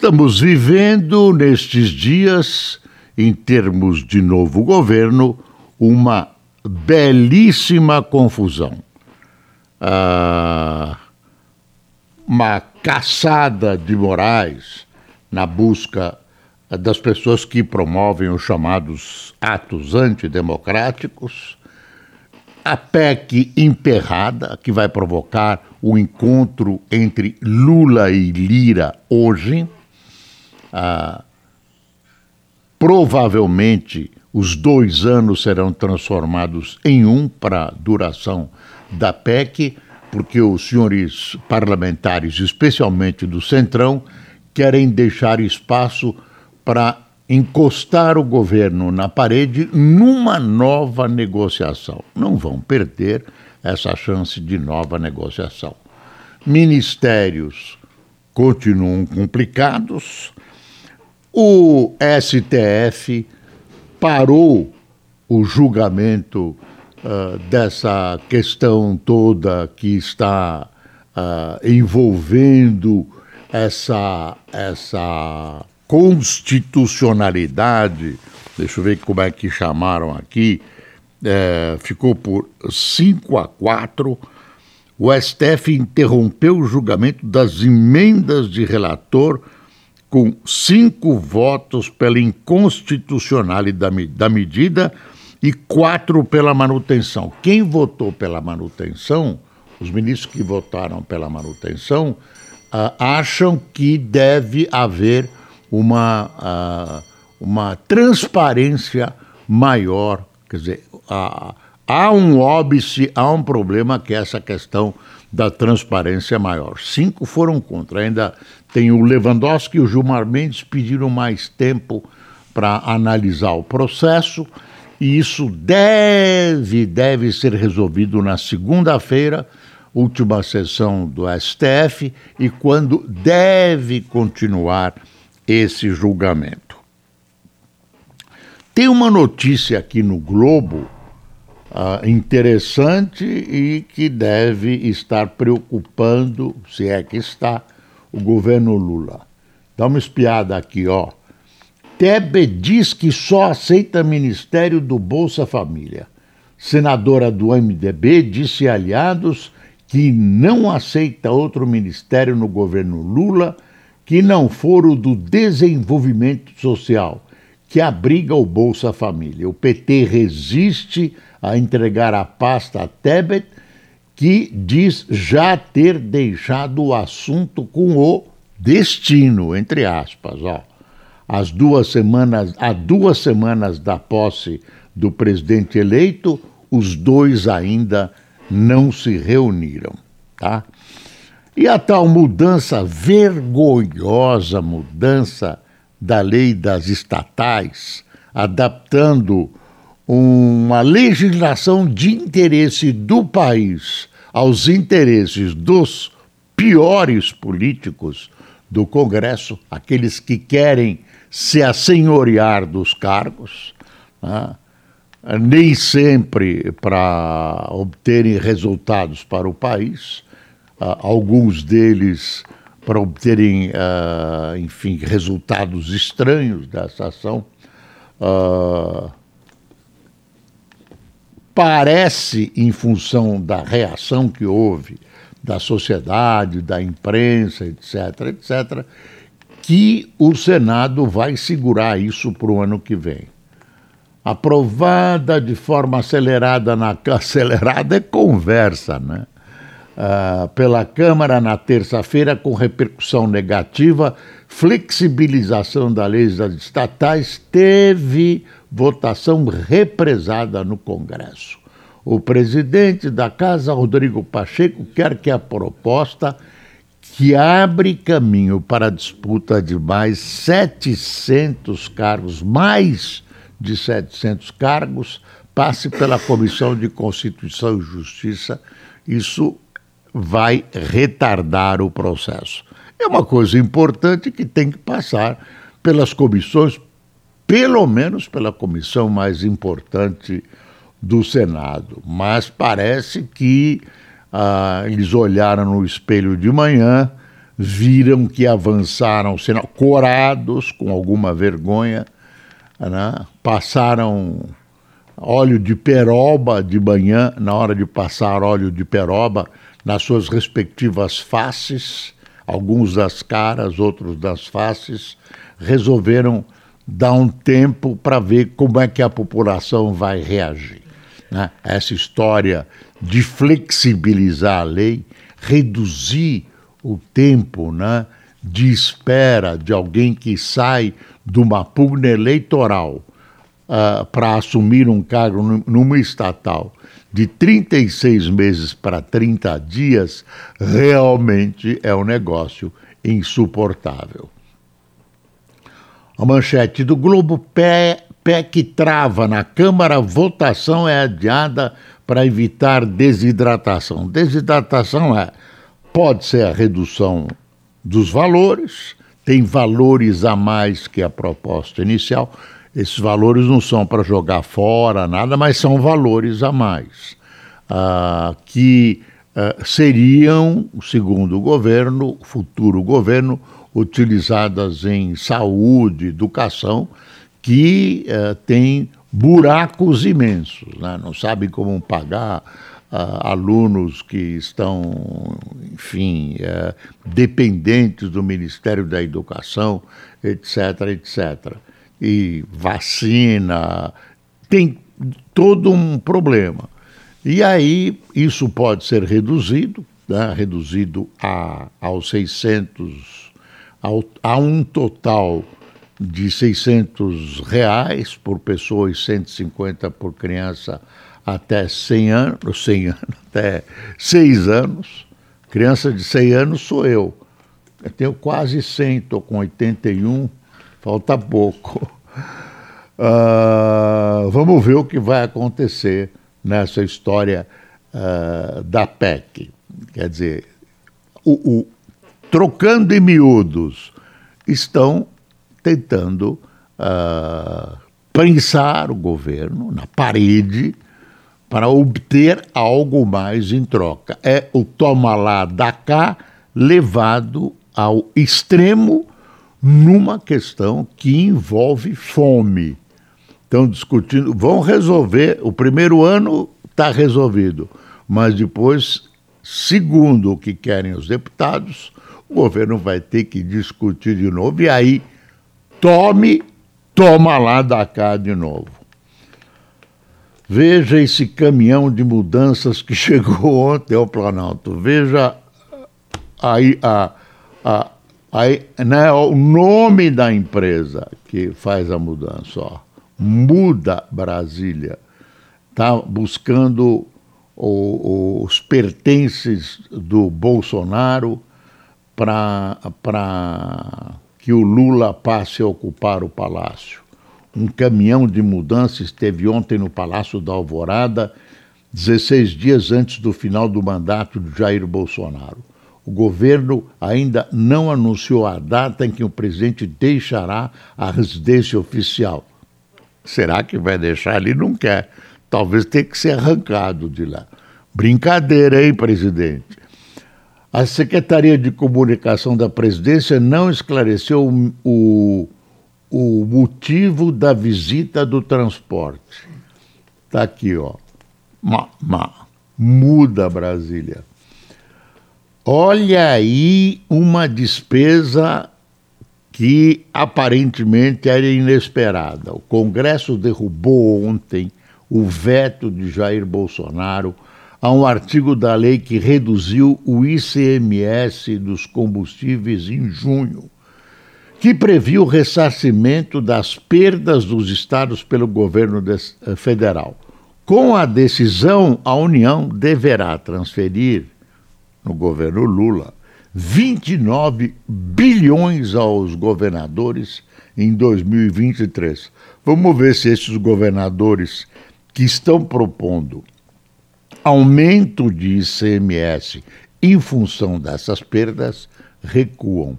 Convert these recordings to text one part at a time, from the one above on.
Estamos vivendo nestes dias, em termos de novo governo, uma belíssima confusão. Ah, uma caçada de morais na busca das pessoas que promovem os chamados atos antidemocráticos, a PEC emperrada, que vai provocar o encontro entre Lula e Lira hoje, ah, provavelmente os dois anos serão transformados em um para duração da PEC, porque os senhores parlamentares, especialmente do Centrão, querem deixar espaço para encostar o governo na parede numa nova negociação. Não vão perder essa chance de nova negociação. Ministérios continuam complicados, o STF parou o julgamento uh, dessa questão toda que está uh, envolvendo essa, essa constitucionalidade. Deixa eu ver como é que chamaram aqui. É, ficou por 5 a 4. O STF interrompeu o julgamento das emendas de relator com cinco votos pela inconstitucionalidade da medida e quatro pela manutenção. Quem votou pela manutenção, os ministros que votaram pela manutenção, uh, acham que deve haver uma, uh, uma transparência maior. Quer dizer, uh, há um óbice, há um problema que é essa questão da transparência maior. Cinco foram contra. Ainda tem o Lewandowski e o Gilmar Mendes pediram mais tempo para analisar o processo e isso deve, deve ser resolvido na segunda-feira, última sessão do STF, e quando deve continuar esse julgamento. Tem uma notícia aqui no Globo uh, interessante e que deve estar preocupando, se é que está, o governo Lula. Dá uma espiada aqui, ó. Tebe diz que só aceita ministério do Bolsa Família. Senadora do MDB disse a aliados que não aceita outro ministério no governo Lula que não for o do desenvolvimento social, que abriga o Bolsa Família. O PT resiste a entregar a pasta a Tebet, que diz já ter deixado o assunto com o destino, entre aspas. Ó. As duas semanas, há duas semanas da posse do presidente eleito, os dois ainda não se reuniram. Tá? E a tal mudança, vergonhosa mudança da lei das estatais, adaptando uma legislação de interesse do país aos interesses dos piores políticos do Congresso, aqueles que querem se assenhorear dos cargos, né? nem sempre para obterem resultados para o país, uh, alguns deles para obterem, uh, enfim, resultados estranhos dessa ação. Uh, parece, em função da reação que houve da sociedade, da imprensa, etc., etc., que o Senado vai segurar isso para o ano que vem. Aprovada de forma acelerada na acelerada é conversa, né? Uh, pela Câmara na terça-feira, com repercussão negativa, flexibilização das estatais teve votação represada no Congresso. O presidente da Casa, Rodrigo Pacheco, quer que a proposta que abre caminho para a disputa de mais 700 cargos, mais de 700 cargos, passe pela Comissão de Constituição e Justiça. Isso vai retardar o processo. É uma coisa importante que tem que passar pelas comissões, pelo menos pela comissão mais importante do Senado. Mas parece que ah, eles olharam no espelho de manhã, viram que avançaram, sendo corados, com alguma vergonha, né? passaram óleo de peroba de manhã, na hora de passar óleo de peroba nas suas respectivas faces, alguns das caras, outros das faces, resolveram dar um tempo para ver como é que a população vai reagir. Né? Essa história de flexibilizar a lei, reduzir o tempo né, de espera de alguém que sai de uma pugna eleitoral uh, para assumir um cargo numa estatal de 36 meses para 30 dias, realmente é um negócio insuportável. A manchete do Globo, pé, pé que trava na Câmara, votação é adiada para evitar desidratação. Desidratação é, pode ser a redução dos valores, tem valores a mais que a proposta inicial. Esses valores não são para jogar fora, nada, mas são valores a mais, ah, que ah, seriam, segundo o governo, futuro governo, utilizadas em saúde, educação, que uh, tem buracos imensos, né? não sabem como pagar uh, alunos que estão, enfim, uh, dependentes do Ministério da Educação, etc., etc. E vacina, tem todo um problema. E aí isso pode ser reduzido, né? reduzido a, aos 600 a um total de 600 reais por pessoa e 150 por criança até 100 anos, 100 anos, até 6 anos. Criança de 100 anos sou eu. Eu tenho quase 100, estou com 81, falta pouco. Uh, vamos ver o que vai acontecer nessa história uh, da PEC. Quer dizer, o, o, trocando em miúdos, estão tentando uh, prensar o governo na parede para obter algo mais em troca. É o toma lá, da cá, levado ao extremo numa questão que envolve fome. Estão discutindo, vão resolver, o primeiro ano está resolvido, mas depois, segundo o que querem os deputados, o governo vai ter que discutir de novo, e aí tome, toma lá da cá de novo. Veja esse caminhão de mudanças que chegou ontem ao Planalto. Veja aí a, a, a, né, o nome da empresa que faz a mudança. Ó. Muda Brasília. Está buscando o, os pertences do Bolsonaro para que o Lula passe a ocupar o palácio. Um caminhão de mudança esteve ontem no Palácio da Alvorada, 16 dias antes do final do mandato de Jair Bolsonaro. O governo ainda não anunciou a data em que o presidente deixará a residência oficial. Será que vai deixar? Ele não quer. Talvez tenha que ser arrancado de lá. Brincadeira, hein, presidente? A Secretaria de Comunicação da Presidência não esclareceu o, o motivo da visita do transporte. Está aqui, ó. Ma, ma, muda Brasília. Olha aí uma despesa que aparentemente era inesperada. O Congresso derrubou ontem o veto de Jair Bolsonaro a um artigo da lei que reduziu o ICMS dos combustíveis em junho, que previu o ressarcimento das perdas dos estados pelo governo eh, federal. Com a decisão, a União deverá transferir, no governo Lula, 29 bilhões aos governadores em 2023. Vamos ver se esses governadores que estão propondo aumento de ICMS em função dessas perdas recuam.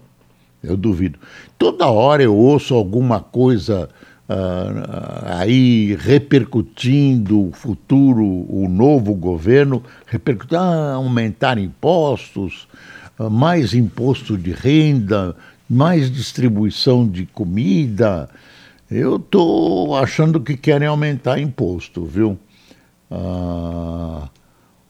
Eu duvido. Toda hora eu ouço alguma coisa uh, aí repercutindo o futuro, o novo governo, repercutindo, ah, aumentar impostos, uh, mais imposto de renda, mais distribuição de comida. Eu estou achando que querem aumentar imposto, viu? Uh,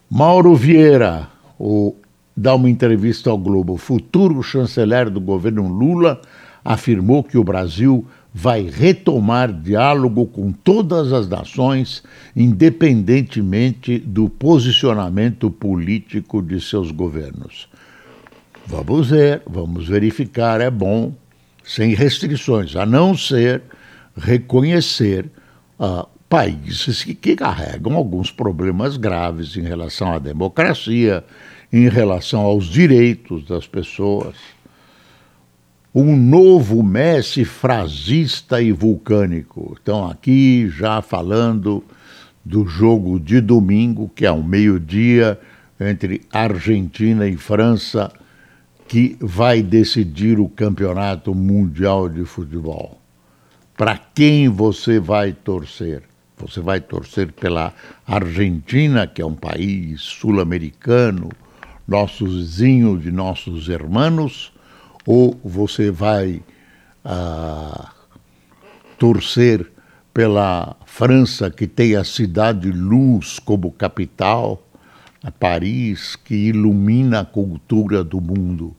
Mauro Vieira, o dá uma entrevista ao Globo. Futuro chanceler do governo Lula afirmou que o Brasil vai retomar diálogo com todas as nações, independentemente do posicionamento político de seus governos. Vamos ver, vamos verificar, é bom, sem restrições, a não ser reconhecer uh, países que, que carregam alguns problemas graves em relação à democracia, em relação aos direitos das pessoas. Um novo Messi frasista e vulcânico. Estão aqui já falando do jogo de domingo, que é ao meio-dia, entre Argentina e França, que vai decidir o campeonato mundial de futebol. Para quem você vai torcer? Você vai torcer pela Argentina, que é um país sul-americano, nossos vizinhos e nossos irmãos, ou você vai ah, torcer pela França, que tem a cidade luz como capital, a Paris, que ilumina a cultura do mundo.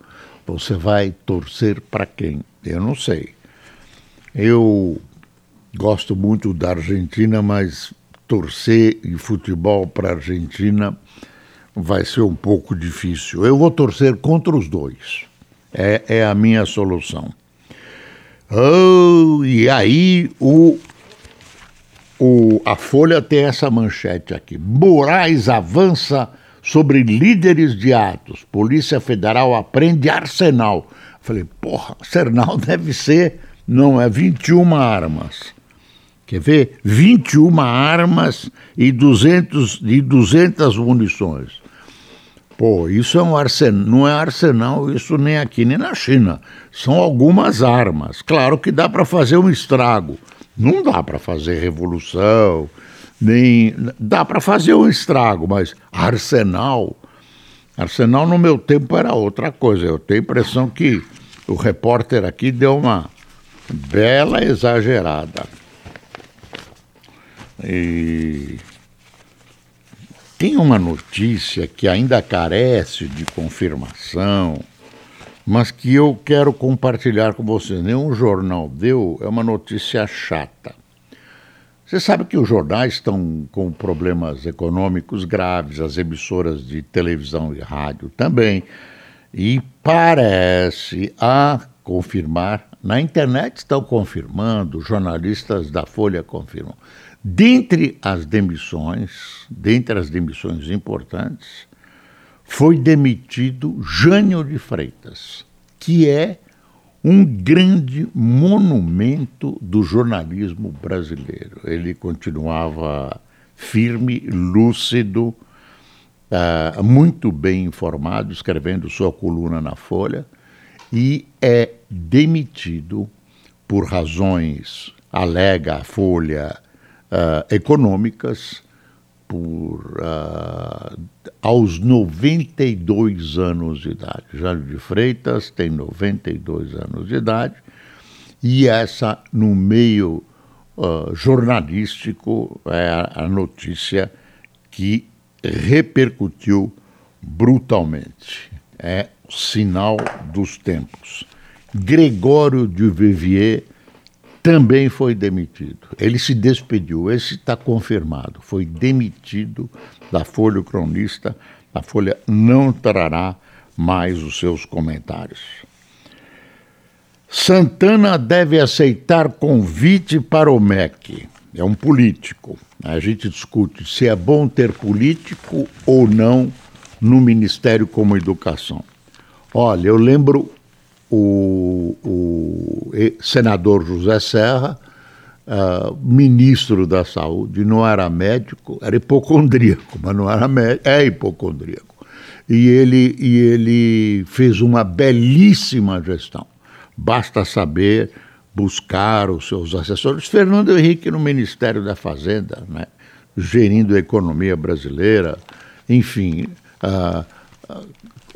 Você vai torcer para quem? Eu não sei. Eu gosto muito da Argentina, mas torcer em futebol para a Argentina vai ser um pouco difícil. Eu vou torcer contra os dois. É, é a minha solução. Oh, e aí o, o, a Folha tem essa manchete aqui. Moraes avança sobre líderes de atos. Polícia Federal aprende arsenal. Falei, porra, arsenal deve ser, não é 21 armas. Quer ver? 21 armas e 200, e 200 munições. Pô, isso é um arsenal, não é arsenal, isso nem aqui nem na China. São algumas armas. Claro que dá para fazer um estrago. Não dá para fazer revolução, nem dá para fazer um estrago, mas arsenal, arsenal no meu tempo era outra coisa. Eu tenho a impressão que o repórter aqui deu uma bela exagerada. E tem uma notícia que ainda carece de confirmação, mas que eu quero compartilhar com você. Nenhum jornal deu, é uma notícia chata. Você sabe que os jornais estão com problemas econômicos graves, as emissoras de televisão e rádio também. E parece a confirmar, na internet estão confirmando, jornalistas da Folha confirmam, Dentre as demissões, dentre as demissões importantes, foi demitido Jânio de Freitas, que é um grande monumento do jornalismo brasileiro. Ele continuava firme, lúcido, uh, muito bem informado, escrevendo sua coluna na Folha, e é demitido por razões, alega a Folha, uh, econômicas por uh, aos 92 anos de idade. Jânio de Freitas tem 92 anos de idade e essa no meio uh, jornalístico é a, a notícia que repercutiu brutalmente. É sinal dos tempos. Gregório de Vivier também foi demitido. Ele se despediu, esse está confirmado. Foi demitido da Folha o Cronista. A Folha não trará mais os seus comentários. Santana deve aceitar convite para o MEC. É um político. A gente discute se é bom ter político ou não no Ministério como Educação. Olha, eu lembro o, o senador José Serra, uh, ministro da Saúde, não era médico, era hipocondríaco, mas não era médico, é hipocondríaco. E ele, e ele fez uma belíssima gestão. Basta saber buscar os seus assessores. Fernando Henrique no Ministério da Fazenda, né? gerindo a economia brasileira, enfim. Uh,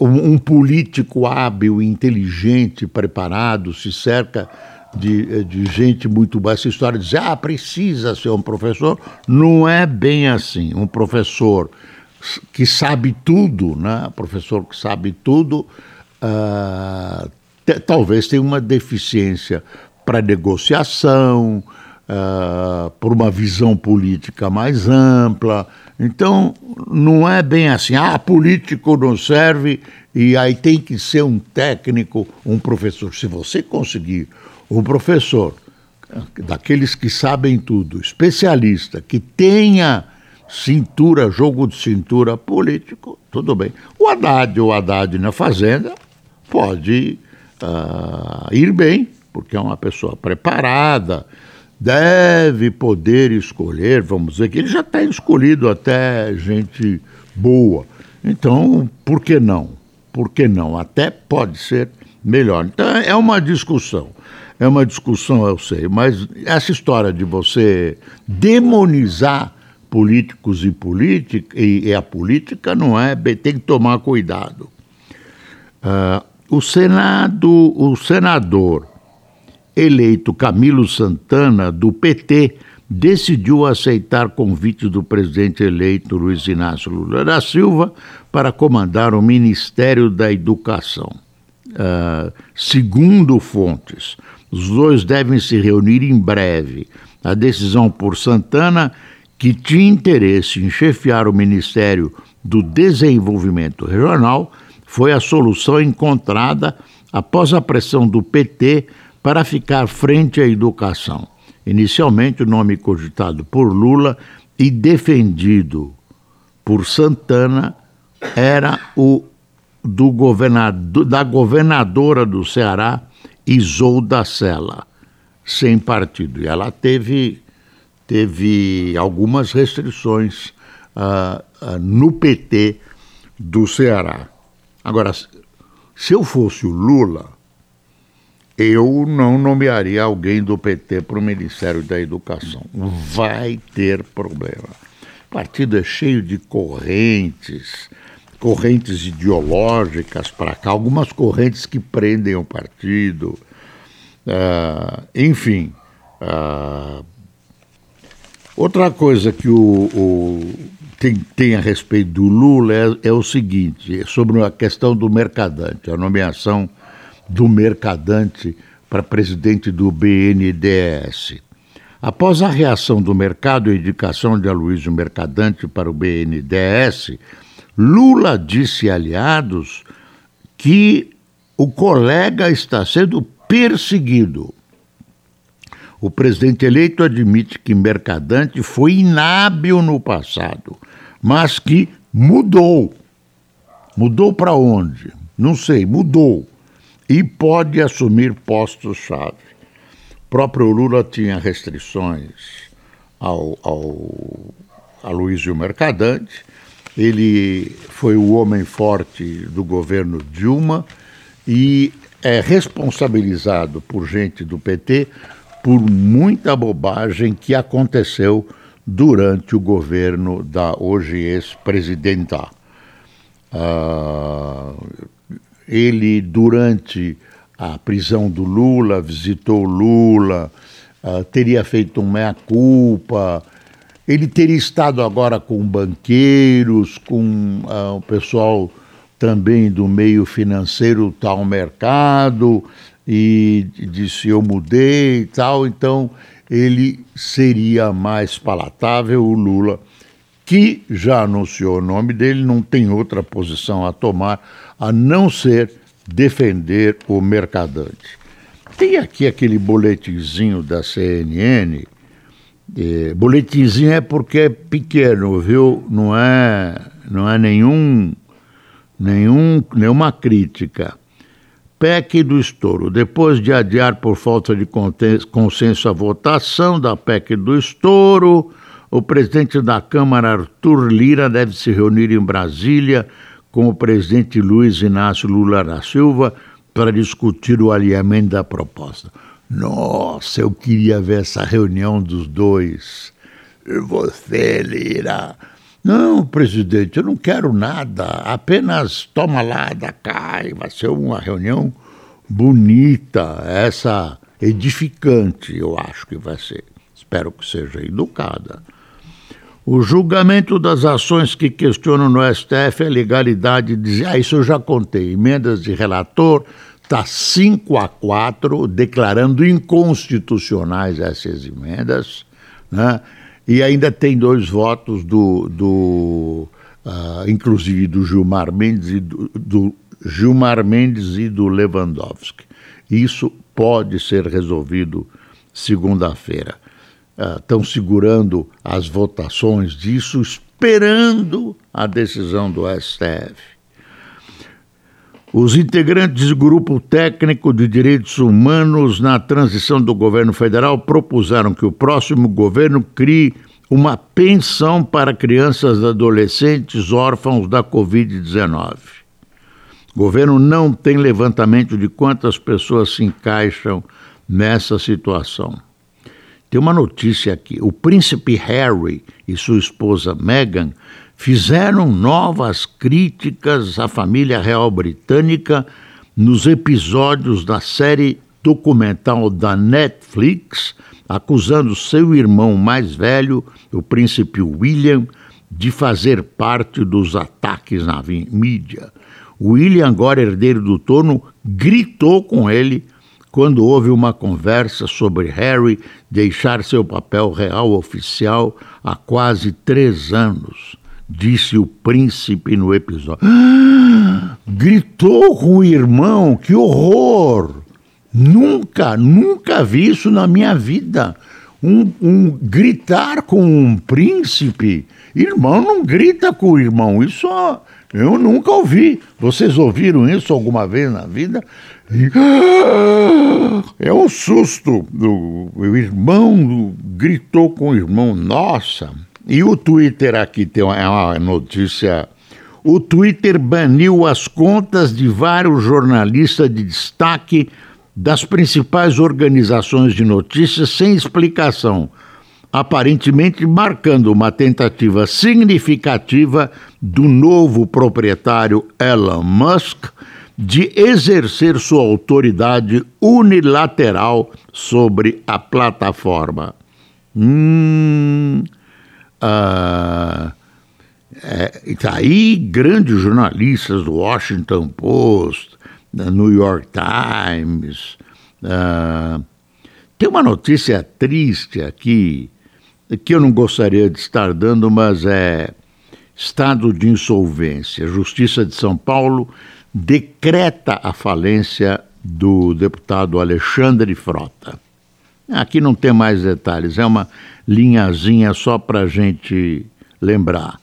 um, político hábil, inteligente, preparado, se cerca de, de gente muito boa. Essa história de dizer, ah, precisa ser um professor, não é bem assim. Um professor que sabe tudo, né? professor que sabe tudo, uh, talvez tenha uma deficiência para negociação, uh, por uma visão política mais ampla. Então, não é bem assim, ah, político não serve e aí tem que ser um técnico, um professor. Se você conseguir um professor, daqueles que sabem tudo, especialista, que tenha cintura, jogo de cintura político, tudo bem. O Haddad, o Haddad na Fazenda, pode uh, ir bem, porque é uma pessoa preparada, deve poder escolher, vamos dizer que ele já está escolhido até gente boa. Então, por que não? Por que não? Até pode ser melhor. Então, é uma discussão. É uma discussão, eu sei, mas essa história de você demonizar políticos e, política, e, e a política não é, tem que tomar cuidado. Uh, o Senado, o senador eleito Camilo Santana, do PT, decidiu aceitar convite do presidente eleito Luiz Inácio Lula da Silva para comandar o Ministério da Educação. Uh, segundo fontes, os dois devem se reunir em breve. A decisão por Santana, que tinha interesse em chefiar o Ministério do Desenvolvimento Regional, foi a solução encontrada após a pressão do PT para ficar frente à educação. Inicialmente, o nome cogitado por Lula e defendido por Santana era o do governador, da governadora do Ceará, Isolda Sela, sem partido. E ela teve, teve algumas restrições uh, uh, no PT do Ceará. Agora, se eu fosse o Lula, eu não nomearia alguém do PT para o Ministério da Educação. Vai ter problema. O partido é cheio de correntes, correntes ideológicas para cá, algumas correntes que prendem o partido. Uh, enfim. Uh, outra coisa que o, o tem, tem, a respeito do Lula é, é o seguinte: sobre a questão do mercadante, a nomeação do Mercadante para presidente do BNDES. Após a reação do mercado e indicação de Aloysio Mercadante para o BNDES, Lula disse a aliados que o colega está sendo perseguido. O presidente eleito admite que Mercadante foi inábil no passado, mas que mudou. Mudou para onde? Não sei, mudou e pode assumir postos-chave. O próprio Lula tinha restrições ao, ao Aloysio Mercadante, ele foi o homem forte do governo Dilma e é responsabilizado por gente do PT por muita bobagem que aconteceu durante o governo da hoje ex-presidenta. Uh, ele, durante a prisão do Lula, visitou Lula, uh, teria feito um meia-culpa. Ele teria estado agora com banqueiros, com uh, o pessoal também do meio financeiro, tal mercado, e disse: Eu mudei e tal. Então, ele seria mais palatável, o Lula que já anunciou o nome dele, não tem outra posição a tomar a não ser defender o mercadante. Tem aqui aquele boletimzinho da CNN. É, boletimzinho é porque é pequeno, viu? Não é, não é nenhum, nenhum, nenhuma crítica. PEC do estouro. Depois de adiar por falta de consenso a votação da PEC do estouro, o presidente da Câmara, Arthur Lira, deve se reunir em Brasília com o presidente Luiz Inácio Lula da Silva para discutir o alinhamento da proposta. Nossa, eu queria ver essa reunião dos dois. Você, Lira? Não, presidente, eu não quero nada, apenas toma lá da cá e vai ser uma reunião bonita, essa edificante, eu acho que vai ser. Espero que seja educada. O julgamento das ações que questionam no STF a legalidade de. Ah, isso eu já contei. Emendas de relator, está 5 a 4, declarando inconstitucionais essas emendas. Né? E ainda tem dois votos do. do uh, inclusive do Gilmar Mendes e do, do Gilmar Mendes e do Lewandowski. Isso pode ser resolvido segunda-feira estão uh, segurando as votações disso, esperando a decisão do STF. Os integrantes do Grupo Técnico de Direitos Humanos na transição do governo federal propuseram que o próximo governo crie uma pensão para crianças e adolescentes órfãos da Covid-19. O governo não tem levantamento de quantas pessoas se encaixam nessa situação. Tem uma notícia aqui: o príncipe Harry e sua esposa Meghan fizeram novas críticas à família real britânica nos episódios da série documental da Netflix, acusando seu irmão mais velho, o príncipe William, de fazer parte dos ataques na mídia. William, agora herdeiro do trono, gritou com ele quando houve uma conversa sobre Harry deixar seu papel real oficial há quase três anos, disse o príncipe no episódio. Ah, gritou com o irmão, que horror! Nunca, nunca vi isso na minha vida. Um, um, gritar com um príncipe. Irmão não grita com o irmão. Isso eu nunca ouvi. Vocês ouviram isso alguma vez na vida? É um susto. O irmão gritou com o irmão, nossa. E o Twitter aqui tem uma notícia. O Twitter baniu as contas de vários jornalistas de destaque das principais organizações de notícias sem explicação, aparentemente marcando uma tentativa significativa do novo proprietário Elon Musk de exercer sua autoridade unilateral sobre a plataforma. Hum, ah, é, tá aí grandes jornalistas do Washington Post, New York Times. Ah, tem uma notícia triste aqui que eu não gostaria de estar dando, mas é estado de insolvência. Justiça de São Paulo decreta a falência do deputado Alexandre Frota. Aqui não tem mais detalhes, é uma linhazinha só para a gente lembrar.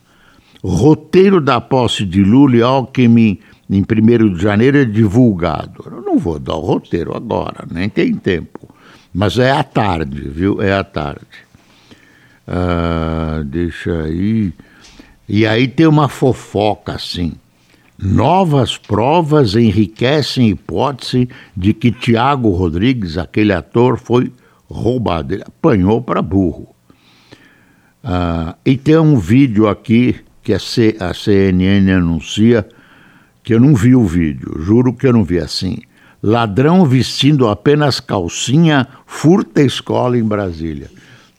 Roteiro da posse de Lula e Alckmin em 1 de janeiro é divulgado. Eu não vou dar o roteiro agora, nem tem tempo. Mas é à tarde, viu? É à tarde. Ah, deixa aí. E aí tem uma fofoca assim. Novas provas enriquecem a hipótese de que Tiago Rodrigues, aquele ator, foi roubado. Ele apanhou para burro. Ah, e tem um vídeo aqui que a, C, a CNN anuncia, que eu não vi o vídeo, juro que eu não vi assim. Ladrão vestindo apenas calcinha furta escola em Brasília.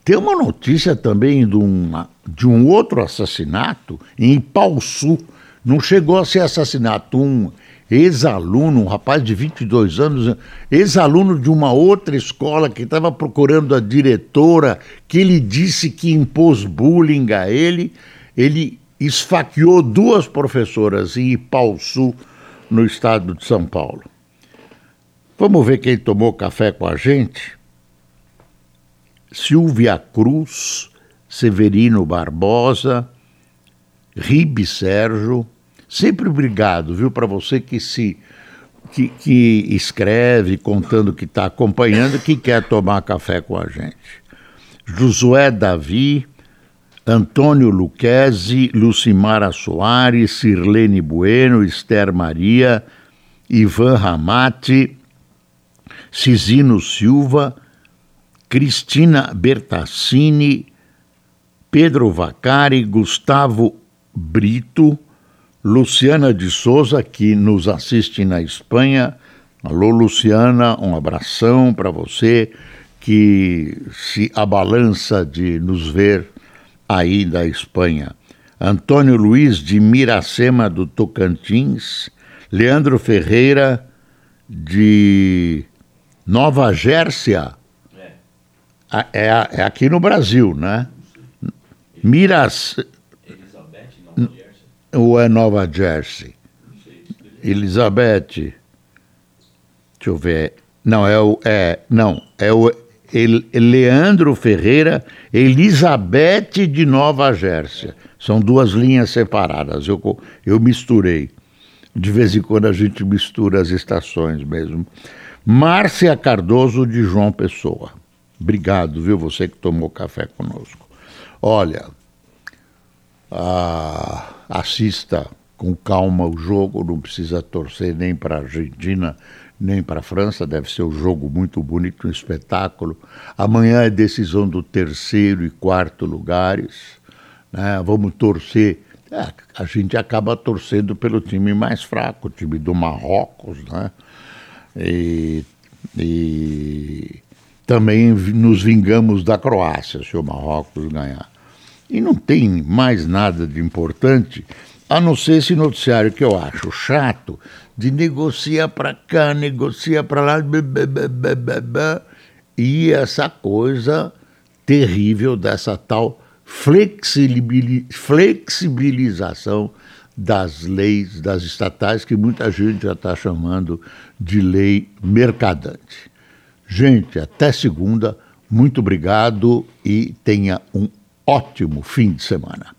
Tem uma notícia também de, uma, de um outro assassinato em Ipauçu, não chegou a ser assassinato. Um ex-aluno, um rapaz de 22 anos, ex-aluno de uma outra escola que estava procurando a diretora, que ele disse que impôs bullying a ele. Ele esfaqueou duas professoras em Ipauçu, no estado de São Paulo. Vamos ver quem tomou café com a gente? Silvia Cruz, Severino Barbosa, Ribe Sérgio, Sempre obrigado, viu, para você que se que, que escreve contando que está acompanhando, que quer tomar café com a gente. Josué Davi, Antônio Luquezzi, Lucimara Soares, Sirlene Bueno, Esther Maria, Ivan Ramati, Cisino Silva, Cristina Bertassini, Pedro Vacari, Gustavo Brito, Luciana de Souza, que nos assiste na Espanha. Alô, Luciana, um abração para você que se abalança de nos ver aí da Espanha. Antônio Luiz de Miracema, do Tocantins. Leandro Ferreira, de Nova Gércia. É, é, é aqui no Brasil, né? Miras. Elizabeth, Nova Jersey. Ou é Nova Jersey? Elizabeth. Deixa eu ver. Não, é o. É, não, é o Leandro Ferreira, Elizabeth de Nova Gércia. São duas linhas separadas. Eu, eu misturei. De vez em quando a gente mistura as estações mesmo. Márcia Cardoso de João Pessoa. Obrigado, viu, você que tomou café conosco. Olha, ah, assista com calma o jogo, não precisa torcer nem para a Argentina nem para a França, deve ser um jogo muito bonito, um espetáculo. Amanhã é decisão do terceiro e quarto lugares. Né? Vamos torcer. É, a gente acaba torcendo pelo time mais fraco, o time do Marrocos, né? E, e também nos vingamos da Croácia se o Marrocos ganhar. E não tem mais nada de importante, a não ser esse noticiário que eu acho chato, de negocia para cá, negocia para lá, blá, blá, blá, e essa coisa terrível dessa tal flexibilização das leis das estatais, que muita gente já está chamando de lei mercadante. Gente, até segunda, muito obrigado e tenha um ótimo fim de semana.